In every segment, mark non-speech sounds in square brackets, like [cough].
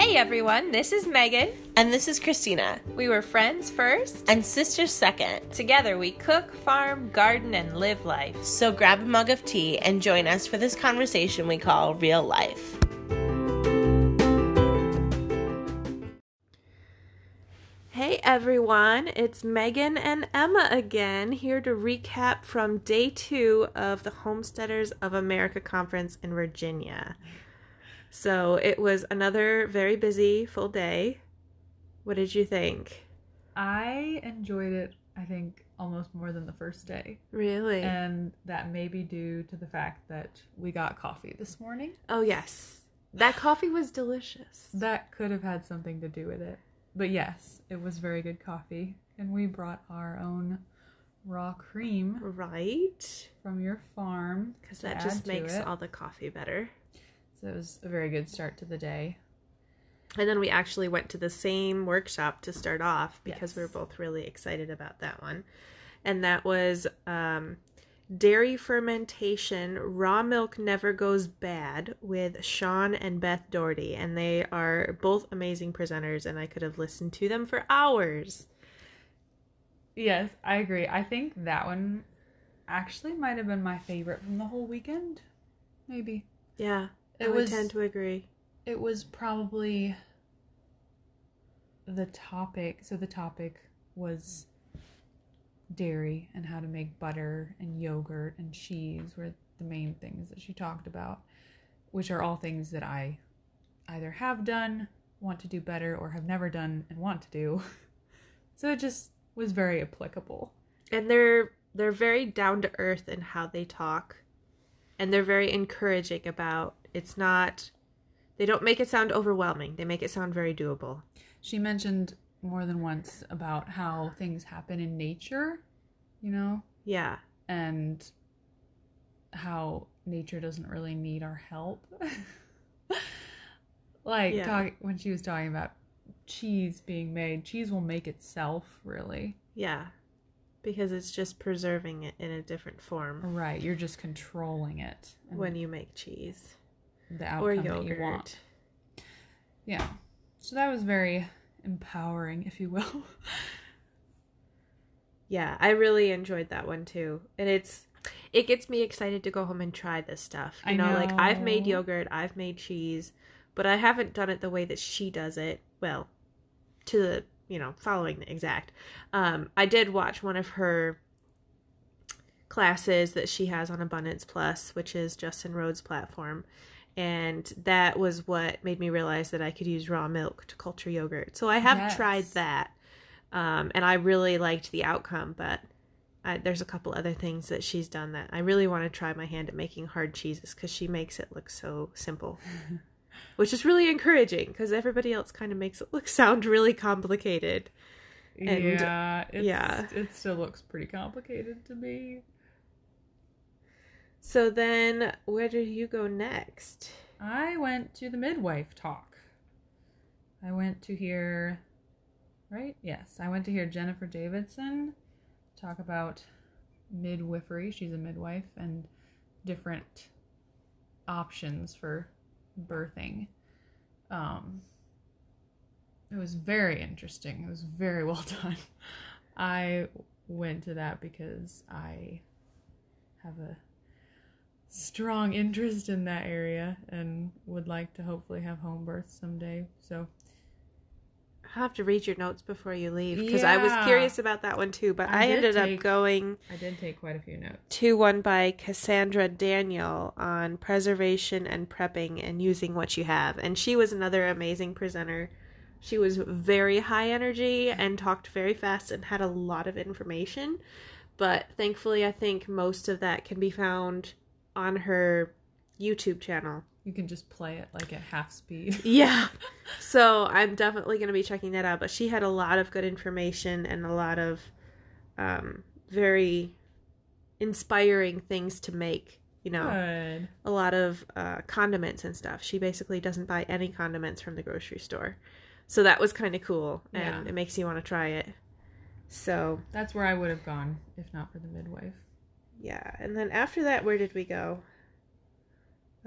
Hey everyone, this is Megan. And this is Christina. We were friends first. And sisters second. Together we cook, farm, garden, and live life. So grab a mug of tea and join us for this conversation we call real life. Hey everyone, it's Megan and Emma again, here to recap from day two of the Homesteaders of America Conference in Virginia. So it was another very busy full day. What did you think? I enjoyed it, I think, almost more than the first day. Really? And that may be due to the fact that we got coffee this morning. oh, yes. That coffee was delicious. That could have had something to do with it. But yes, it was very good coffee. And we brought our own raw cream Right? from your farm. Because that just makes all the coffee better. So it was a very good start to the day. And then we actually went to the same workshop to start off because Yes. we were both really excited about that one. And that was um, Dairy Fermentation Raw Milk Never Goes Bad with Shawn and Beth Dougherty. And they are both amazing presenters, and I could have listened to them for hours. Yes, I agree. I think that one actually might have been my favorite from the whole weekend. Maybe. Yeah, It would was- tend to agree. it was probably the topic so the topic was dairy and how to make butter and yogurt and cheese were the main things that she talked about which are all things that i either have done want to do better or have never done and want to do [laughs] so it just was very applicable and they're they're very down to earth in how they talk and they're very encouraging about it's not they don't make it sound overwhelming. They make it sound very doable. She mentioned more than once about how things happen in nature you know? Yeah. And how nature doesn't really need our help. [laughs] like Yeah. talk, when she was talking about cheese being made, cheese will make itself, really. yeah. Because it's just preserving it in a different form. Right, you're just controlling it. And when you make cheese the outcome that you want. Yeah. So that was very empowering, if you will. [laughs] yeah i really enjoyed that one too. And it's it gets me excited to go home and try this stuff. You I know, like i've made yogurt i've made cheese but i haven't done it the way that she does it. Well to the you know following the exact. Um i did watch one of her classes that she has on abundance plus which is justin rhodes platform and that was what made me realize that i could use raw milk to culture yogurt so i have Yes. tried that um, and i really liked the outcome but I, there's a couple other things that she's done that I really want to try my hand at making hard cheeses because she makes it look so simple, [laughs] which is really encouraging because everybody else kind of makes it look [laughs] sound really complicated. And- yeah, yeah. it still looks pretty complicated to me. So then, where did you go next? I went to the midwife talk. I went to hear, right? Yes, I went to hear Jennifer Davidson talk about midwifery. She's a midwife and different options for birthing. Um, it was very interesting. It was very [laughs] well done. I went to that because I have a strong interest in that area and would like to hopefully have home births someday. So I'll have to read your notes before you leave because I was curious about that one too. But I, I ended take- up going I did take quite a few notes. to one by Cassandra Daniel on preservation and prepping and using what you have. And she was another amazing presenter. She was very high energy and talked very fast and had a lot of information. But thankfully, I think most of that can be found on her YouTube channel. You can just play it like at half speed. [laughs] Yeah. So I'm definitely going to be checking that out. But she had a lot of good information and a lot of um, very inspiring things to make. You know, Good. a lot of uh, condiments and stuff. She basically doesn't buy any condiments from the grocery store. So that was kind of cool. And Yeah. it makes you want to try it. So, That's where I would have gone if not for the midwife. Yeah. And then after that, where did we go?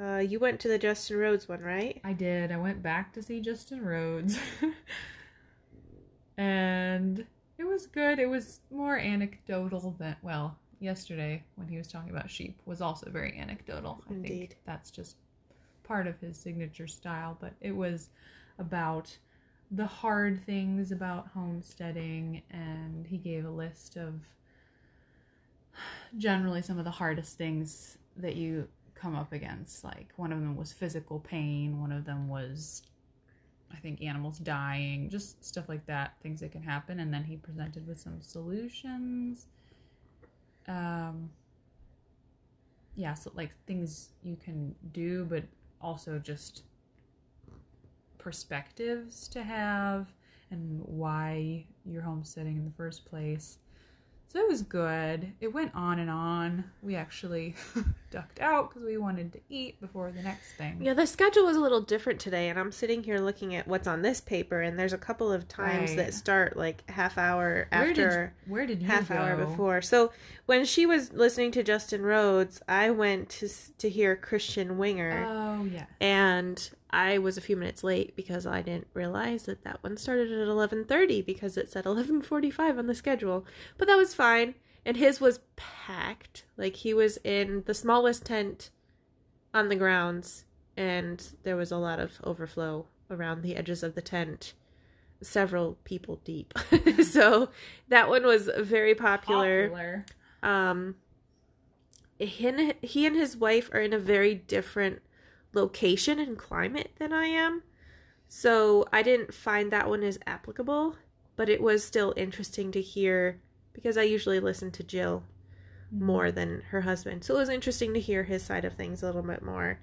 Uh, you went to the Justin Rhodes one, right? I did. I went back to see Justin Rhodes. [laughs] and it was good. It was more anecdotal than, well, yesterday when he was talking about sheep was also very anecdotal. I Indeed. think that's just part of his signature style, but it was about the hard things about homesteading and he gave a list of generally some of the hardest things that you come up against. Like one of them was physical pain, one of them was I think animals dying, just stuff like that, things that can happen. And then he presented with some solutions. Um, yeah, so like things you can do, but also just perspectives to have and why you're homesteading in the first place. So it was good. It went on and on. We actually [laughs] ducked out because we wanted to eat before the next thing. Yeah, the schedule was a little different today, and I'm sitting here looking at what's on this paper, and there's a couple of times Right. that start like half hour Where after. did, where did you half go? hour before. So when she was listening to Justin Rhodes, I went to to hear Christian Winger, Oh yeah. and I was a few minutes late because I didn't realize that that one started at eleven thirty because it said eleven forty five on the schedule. But that was fine, and his was packed. Like he was in the smallest tent on the grounds, and there was a lot of overflow around the edges of the tent. Several people deep. [laughs] so that one was very popular. Popular. Um, he and his wife are in a very different location and climate than I am. So I didn't find that one as applicable, but it was still interesting to hear because I usually listen to Jill more than her husband. So it was interesting to hear his side of things a little bit more.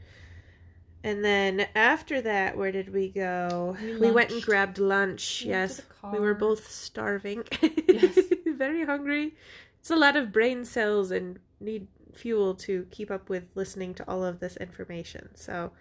And then after that, where did we go? We We, went and grabbed lunch. We yes. We were both starving. Yes. [laughs] Very hungry. It's a lot of brain cells and need fuel to keep up with listening to all of this information. So,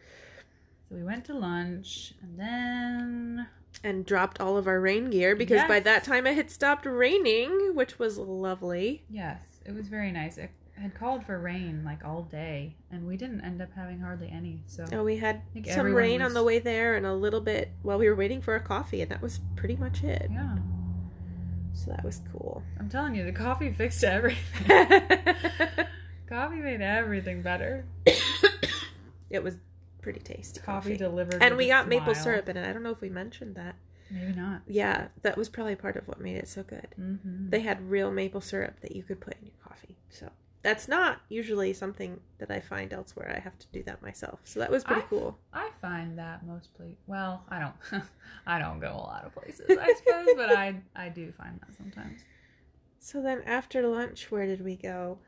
So we went to lunch and then and dropped all of our rain gear because by that time it had stopped raining, which was lovely. yes, it was very nice. It had called for rain like all day, and we didn't end up having hardly any. So Oh, we had some rain on the way there and a little bit while we were waiting for a coffee, and that was pretty much it. yeah, So that was cool. I'm telling you, the coffee fixed everything. [laughs] coffee made everything better. [coughs] it was pretty tasty. Coffee Coffee. delivered, And we got maple syrup in it. I don't know if we mentioned that. Maybe not. Yeah, that was probably part of what made it so good. Mm-hmm. They had real maple syrup that you could put in your coffee. So that's not usually something that I find elsewhere. I have to do that myself. So that was pretty I- cool. I find that most places. Well, I don't. [laughs] I don't go a lot of places, I suppose, but I I do find that sometimes. So then after lunch, where did we go?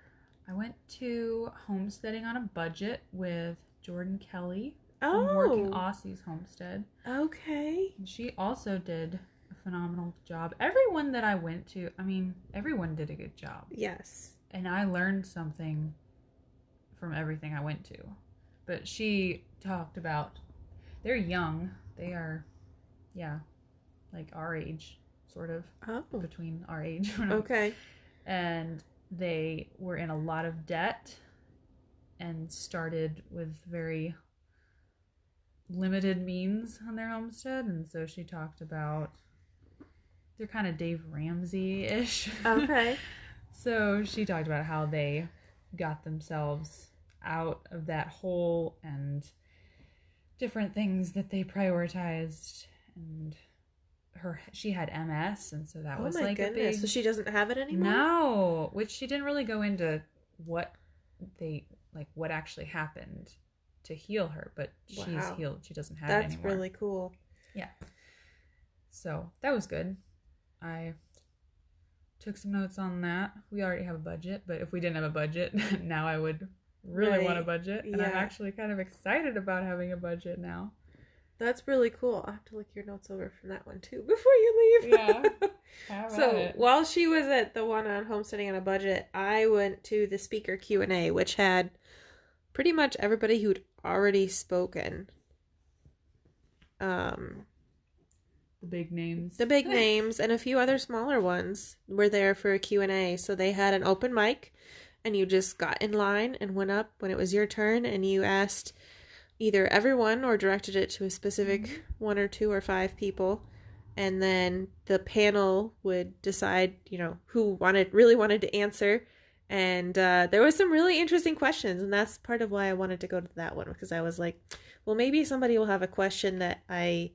I went to homesteading on a budget with Jordan Kelly Oh, from Working Aussies Homestead. okay. And she also did a phenomenal job. Everyone that I went to, I mean, everyone did a good job. Yes. And I learned something from everything I went to. But she talked about they're young. They are, yeah, like our age, sort of, Oh, between our age. [laughs] okay. and they were in a lot of debt and started with very limited means on their homestead and so she talked about they're kind of Dave Ramsey-ish. Okay. [laughs] so she talked about how they got themselves out of that hole and different things that they prioritized and her she had MS and so that oh was like a goodness. big So she doesn't have it anymore? no, which she didn't really go into what they like what actually happened to heal her, but she's healed. She doesn't have it That's really cool. Yeah. So that was good. I took some notes on that. We already have a budget, but if we didn't have a budget, [laughs] now I would really want a budget. And I'm actually kind of excited about having a budget now. That's really cool. I'll have to look your notes over from that one too [laughs] before you leave. Yeah. [laughs] So while she was at the one on homesteading on a budget, I went to the speaker Q and A, which had pretty much everybody who'd already spoken. Um, the big names. the big [laughs] names and a few other smaller ones were there for a Q and A. So they had an open mic, and you just got in line and went up when it was your turn and you asked either everyone or directed it to a specific one or two or five people. And then the panel would decide you know who wanted really wanted to answer. And uh, there was some really interesting questions and that's part of why i wanted to go to that one because i was like well maybe somebody will have a question that i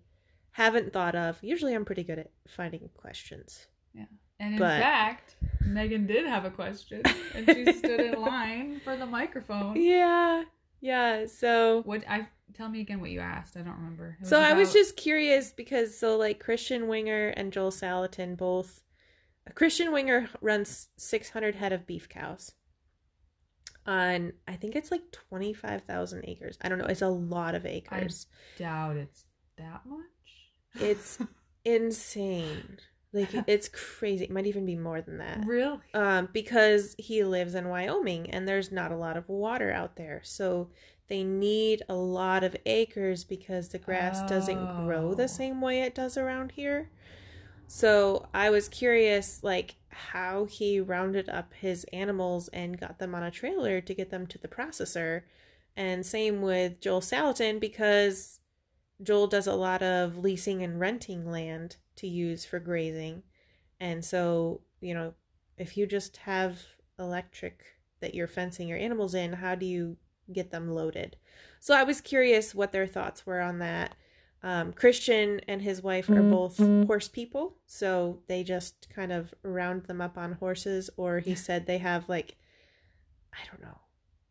haven't thought of. Usually i'm pretty good at finding questions. Yeah. And in But- fact, Megan did have a question, and she stood in [laughs] line for the microphone. yeah yeah so What I tell me again what you asked? I don't remember. So I was just curious because so like Christian Winger and Joel Salatin both Christian Winger runs 600 head of beef cows on I think it's like 25,000 acres. I don't know, it's a lot of acres. I doubt it's that much. It's [laughs] insane. Like [laughs] it's crazy. It might even be more than that. really. Um because he lives in Wyoming and there's not a lot of water out there. So they need a lot of acres because the grass doesn't grow Oh. the same way it does around here. So I was curious like how he rounded up his animals and got them on a trailer to get them to the processor. And same with Joel Salatin because Joel does a lot of leasing and renting land to use for grazing. And so, you know, if you just have electric that you're fencing your animals in, how do you get them loaded? So I was curious what their thoughts were on that. Um, Christian and his wife are both horse people, so they just kind of round them up on horses, or he said they have like, I don't know,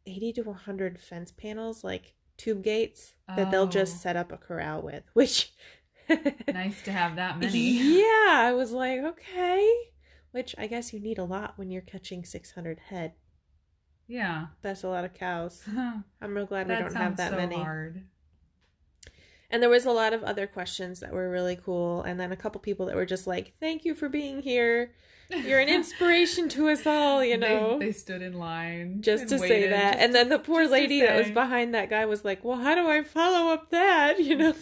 80 to 100 fence panels, like tube gates, that they'll Oh. just set up a corral with, [laughs] which. Nice to have that many. Yeah, I was like, okay. Which I guess you need a lot when you're catching 600 head. Yeah. That's a lot of cows. [laughs] I'm real glad we don't have that so many. hard. And there was a lot of other questions that were really cool. And then a couple people that were just like, thank you for being here. You're an [laughs] inspiration to us all, you know. they, stood in line just to say that. just and then the poor lady that was behind that guy was like, well, how do I follow up that? [laughs] You know?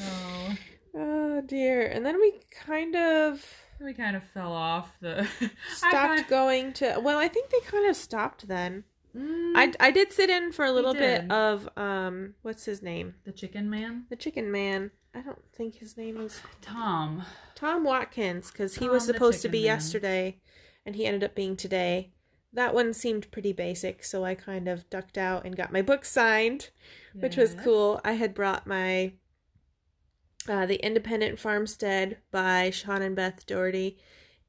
Oh, oh, dear. And then we kind of we kind of fell off the. [laughs] Stopped kind- going to, well, I think they kind of stopped then. Mm, I, I did sit in for a little bit of um what's his name the chicken man, the chicken man I don't think his name was Tom. Tom Watkins because he was supposed to be Man. yesterday and he ended up being today that one seemed pretty basic so I kind of ducked out and got my book signed which was cool I had brought my uh, the Independent Farmstead by Shawn and Beth Dougherty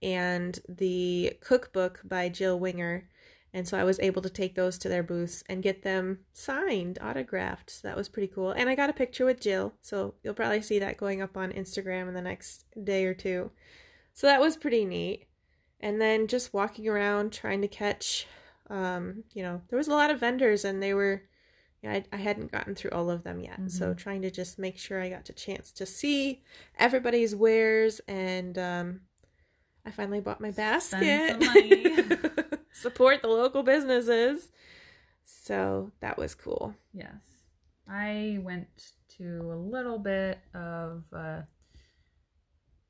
and the cookbook by Jill Winger and so I was able to take those to their booths and get them signed, autographed. So that was pretty cool. And I got a picture with Jill. So you'll probably see that going up on Instagram in the next day or two. So that was pretty neat. And then just walking around trying to catch, um, you know, there was a lot of vendors and they were, yeah, I, I hadn't gotten through all of them yet. So trying to just make sure I got a chance to see everybody's wares and, um, I finally bought my basket. Spend some money. [laughs] Support the local businesses. So that was cool. Yes. I went to a little bit of a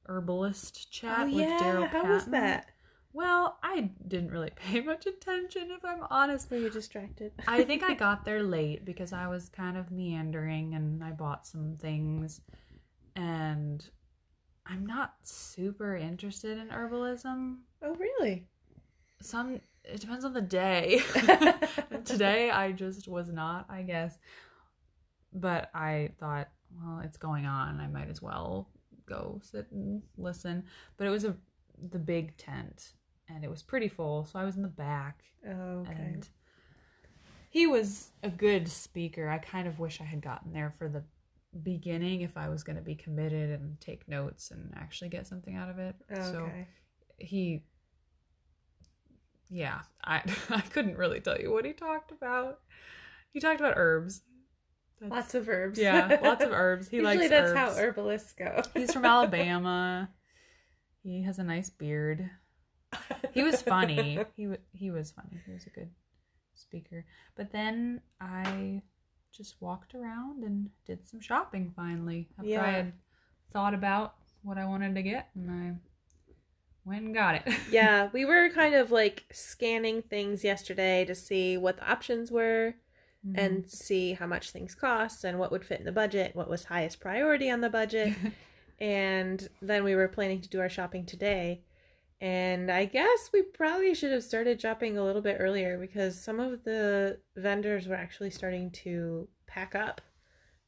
herbalist chat with Darryl Oh, how was Patton. that? Well, I didn't really [laughs] pay much attention if I'm honest. Were you distracted? I think I [laughs] got there late because I was kind of meandering and I bought some things and I'm not super interested in herbalism. Oh, really? Some it depends on the day. [laughs] Today I just was not, I guess. But I thought, well, it's going on. I might as well go sit and listen. But it was a the big tent and it was pretty full, so I was in the back Oh, okay. and he was a good speaker. I kind of wish I had gotten there for the beginning if I was going to be committed and take notes and actually get something out of it. So okay. he yeah, I [laughs] I couldn't really tell you what he talked about. He talked about herbs. That's- lots of herbs. yeah, lots of herbs. He [laughs] Usually likes that's herbs. how herbalists go. He's from Alabama. [laughs] He has a nice beard. He was funny. [laughs] He he was funny. He was a good speaker. But then I just walked around and did some shopping finally after Yeah. I had thought about what I wanted to get and I went and got it. [laughs] yeah, we were kind of like scanning things yesterday to see what the options were Mhm. and see how much things cost and what would fit in the budget, what was highest priority on the budget. [laughs] and then we were planning to do our shopping today. And I guess we probably should have started shopping a little bit earlier because some of the vendors were actually starting to pack up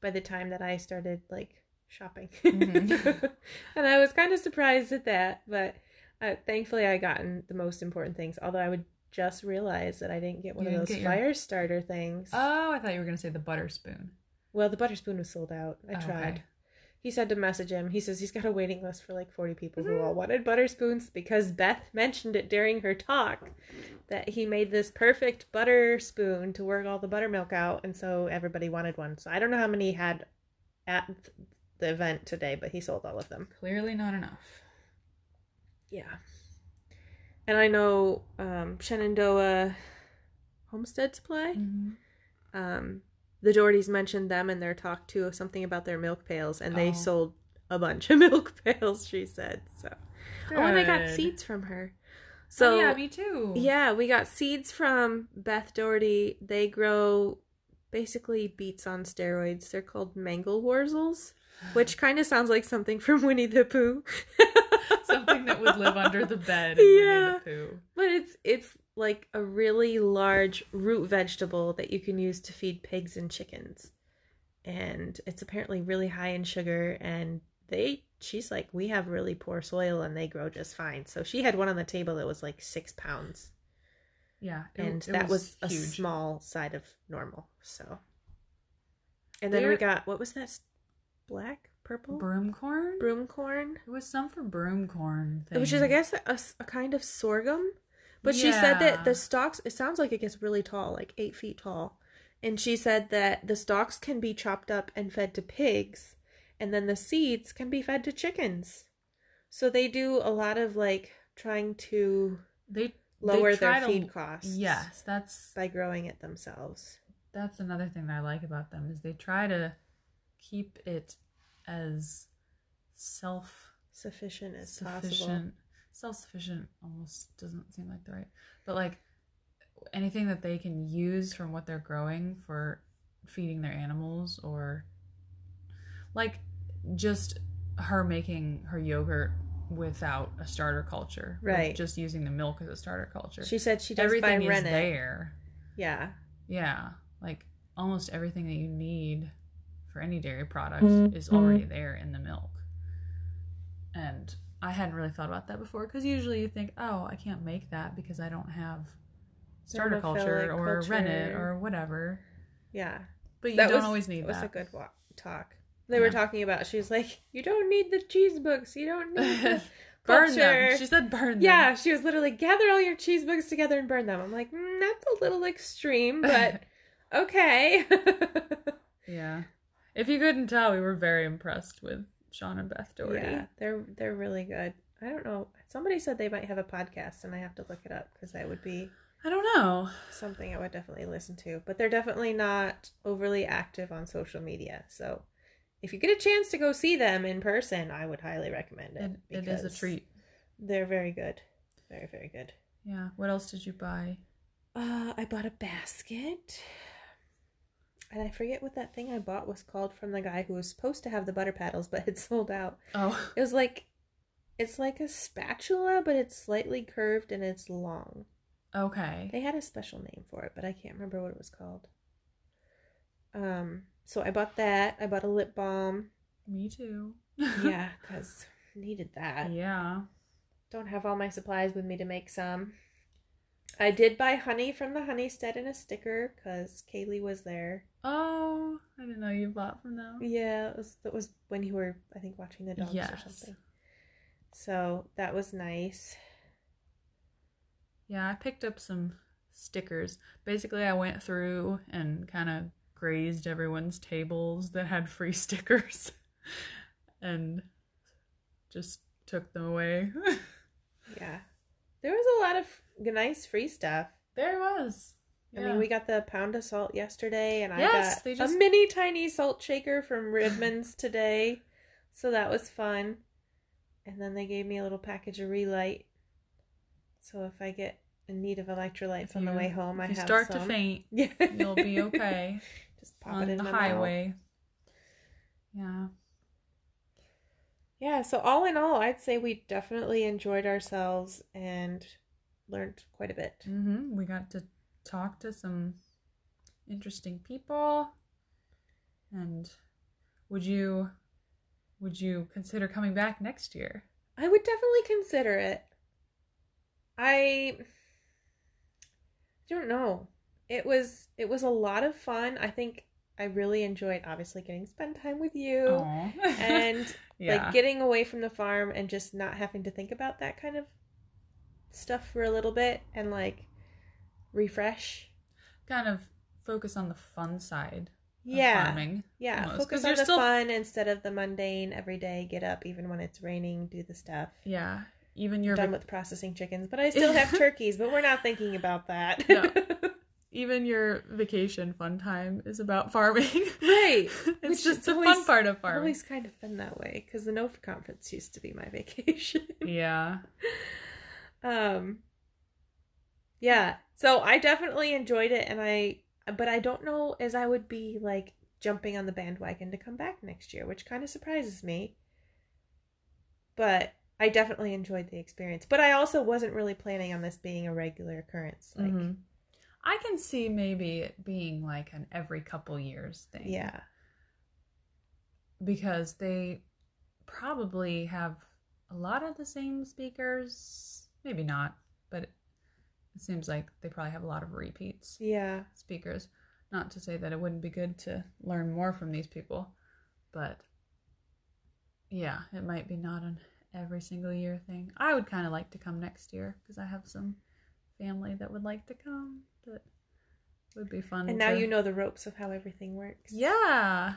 by the time that I started like shopping. Mhm. [laughs] and I was kind of surprised at that, but uh, thankfully I gotten the most important things. Although I would just realize that I didn't get one You of those your- fire starter things. oh, I thought you were gonna say the butter spoon. Well, the butter spoon was sold out. I Oh, okay. He said to message him. He says he's got a waiting list for like 40 people who all wanted butter spoons because Beth mentioned it during her talk that he made this perfect butter spoon to work all the buttermilk out, and so everybody wanted one. So I don't know how many he had at the event today, but he sold all of them. Clearly not enough. Yeah. And I know um, Shenandoah Homestead Supply. um the Doughertys mentioned them in their talk too something about their milk pails and they Oh. sold a bunch of [laughs] milk pails she said so oh and i got seeds from her So so yeah, me too. yeah we got seeds from beth dougherty they grow basically beets on steroids they're called mangel wurzels which kind of sounds like something from winnie the pooh [laughs] something that would live under the bed. In Yeah. Winnie the Pooh. but it's it's like a really large root vegetable that you can use to feed pigs and chickens. And it's apparently really high in sugar and they she's like we have really poor soil and they grow just fine. So she had one on the table that was like six pounds. Yeah, it- and it that was, a huge. small side of normal so. And then we got what was that black purple? Broom corn. broom corn? It was some for broom corn, which is i thing. guess a kind of sorghum but she said that the stalks it sounds like it gets really tall like eight feet tall. And she said that the stalks can be chopped up and fed to pigs and then the seeds can be fed to chickens. So they do a lot of like trying to they they lower try their to- feed costs Yes, that's by growing it themselves. That's another thing that I like about them is they try to keep it as self sufficient as possible. sufficient. Self sufficient almost doesn't seem like the right, but like anything that they can use from what they're growing for feeding their animals or like just her making her yogurt without a starter culture Right. just using the milk as a starter culture. She said she does everything buy is rennet. there. Yeah. Yeah. Like almost everything that you need for any dairy product Mm-hmm. is already there in the milk. And i hadn't really thought about that before because usually you think oh i can't make that because i don't have starter culture or culture. rennet or whatever yeah but you That don't was- always need It was a good talk. They were talking about. She was like, "You don't need the cheese books. You don't need the [laughs] burn culture." them she said burn them Yeah, she was literally gather all your cheese books together and burn them. I'm like, mm, that's a little extreme, [laughs] but okay. [laughs] yeah if you couldn't tell we were very impressed with shawn and beth dougherty yeah, they're they're really good. I don't know. Somebody said they might have a podcast, and I have to look it up because that would be i don't know something I would definitely listen to. But they're definitely not overly active on social media. So if you get a chance to go see them in person, I would highly recommend it. it, it is a treat They're very good. Very, very good. yeah what else did you buy Uh, I bought a basket. And I forget what that thing I bought was called from the guy who was supposed to have the butter paddles, [laughs] but it sold out. oh It was like, it's like a spatula, but it's slightly curved and it's long. okay They had a special name for it, but I can't remember what it was called. Um, so I bought that. I bought a lip balm. Me too. [laughs] Yeah, because needed that. yeah. Don't have all my supplies with me to make some. I did buy honey from the Honeystead in a sticker because Kaylee was there. Oh, I didn't know you bought from them. Yeah, it was, that was when you were, I think, watching the dogs or Yes. something. So that was nice. Yeah, I picked up some stickers. Basically, I went through and kind of grazed everyone's tables that had free [laughs] stickers and just took them away. [laughs] Yeah. There was a lot of nice free stuff. there was. I mean, we got the pound of salt yesterday, and I got just- a mini tiny salt shaker from Redmond's [laughs] today. So that was fun. And then they gave me a little package of Re-Lyte So if I get in need of electrolytes on the way home, if I you have start to faint, [laughs] Yeah, you'll be okay [laughs] Just pop on it in the my mouth. highway. Yeah. Yeah, so all in all, I'd say we definitely enjoyed ourselves and learned quite a bit. hmm We got to talk to some interesting people. And would you would you consider coming back next year? I would definitely consider it. I don't know. It was it was a lot of fun. I think I really enjoyed obviously getting to spend time with you and [laughs] yeah. like getting away from the farm and just not having to think about that kind of stuff for a little bit and like refresh. kind of focus on the fun side of Yeah. farming. Yeah, almost, focus on the still- fun instead of the mundane everyday get up even when it's raining, do the stuff. Yeah. Even you're done vac- with processing chickens, but I still have [laughs] turkeys, but we're not thinking about that. No. [laughs] even your vacation fun time is about farming. right. [laughs] it's Which just the fun part of farming. Always kind of been that way because the NOFA conference used to be my vacation. Yeah. um Yeah. So I definitely enjoyed it and I but I don't know as I would be like jumping on the bandwagon to come back next year, which kind of surprises me. But I definitely enjoyed the experience. But I also wasn't really planning on this being a regular occurrence. Like Mhm. I can see maybe it being like an every couple years thing. yeah. Because they probably have a lot of the same speakers. Maybe not, but it, seems like they probably have a lot of repeats Yeah. speakers. Not to say that it wouldn't be good to learn more from these people, but yeah, it might be not an every single year thing. I would kind of like to come next year because I have some family that would like to come. That would be fun. And now to- you know the ropes of how everything works. Yeah,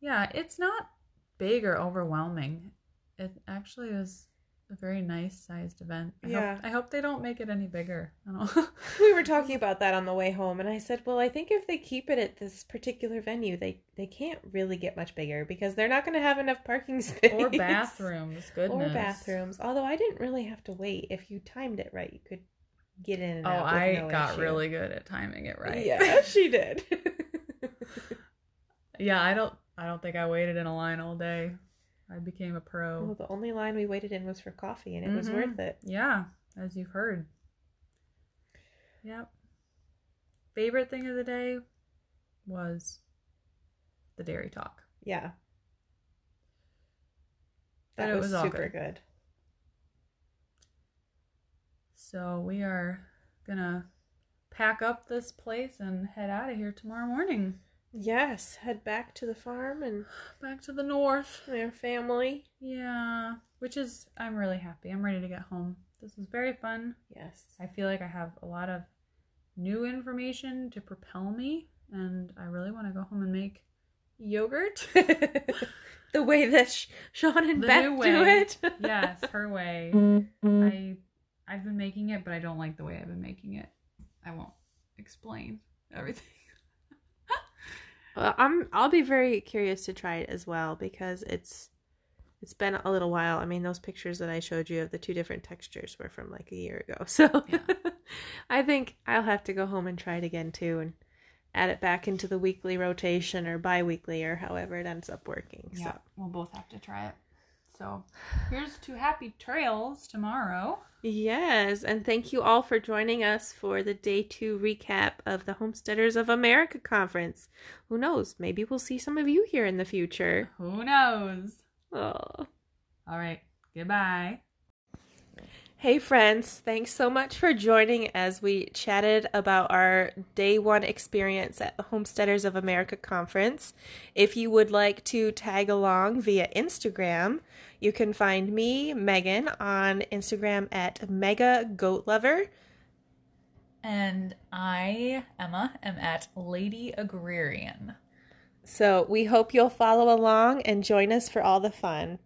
yeah. It's not big or overwhelming. It actually is a very nice sized event. I Yeah. Hope, I hope they don't make it any bigger. [laughs] I don't. [laughs] We were talking about that on the way home, and I said, "Well, I think if they keep it at this particular venue, they they can't really get much bigger because they're not going to have enough parking [laughs] space or bathrooms. Goodness. or bathrooms. Although I didn't really have to wait. If you timed it right, you could get in and Oh, I no got issue. really good at timing it right. Yeah, she did. yeah, I don't I don't think I waited in a line all day. I became a well, pro. the only line we waited in was for coffee, and it was Mhm. worth it. Yeah, as you've heard. Yep. Favorite thing of the day was the dairy talk. Yeah, that was, was super good. good. So we are gonna pack up this place and head out of here tomorrow morning. Yes, head back to the farm and [gasps] Back to the north. their family. Yeah. Which is I'm really happy. I'm ready to get home. This was very fun. Yes. I feel like I have a lot of new information to propel me and I really want to go home and make yogurt. [laughs] the way that Sh- Shawn and The Beth do it. [laughs] yes, her way. I I've been making it, but I don't like the way I've been making it. I won't explain everything. Well, I'm. I'll be very curious to try it as well because it's it's been a little while. I mean, those pictures that I showed you of the two different textures were from like a year ago. [laughs] So Yeah. I think I'll have to go home and try it again too and add it back into the weekly rotation or bi-weekly or however it ends up working. Yeah, So we'll both have to try it. So here's to happy trails tomorrow. Yes, and thank you all for joining us for the day two recap of the Homesteaders of America conference. Who knows? Maybe we'll see some of you here in the future. Who knows? Oh. All right. Goodbye. Hey, friends, thanks so much for joining as we chatted about our day one experience at the Homesteaders of America conference. If you would like to tag along via Instagram, you can find me, Megan, on Instagram at Mega Goat Lover. And I, Emma, am at Lady Agrarian. So we hope you'll follow along and join us for all the fun.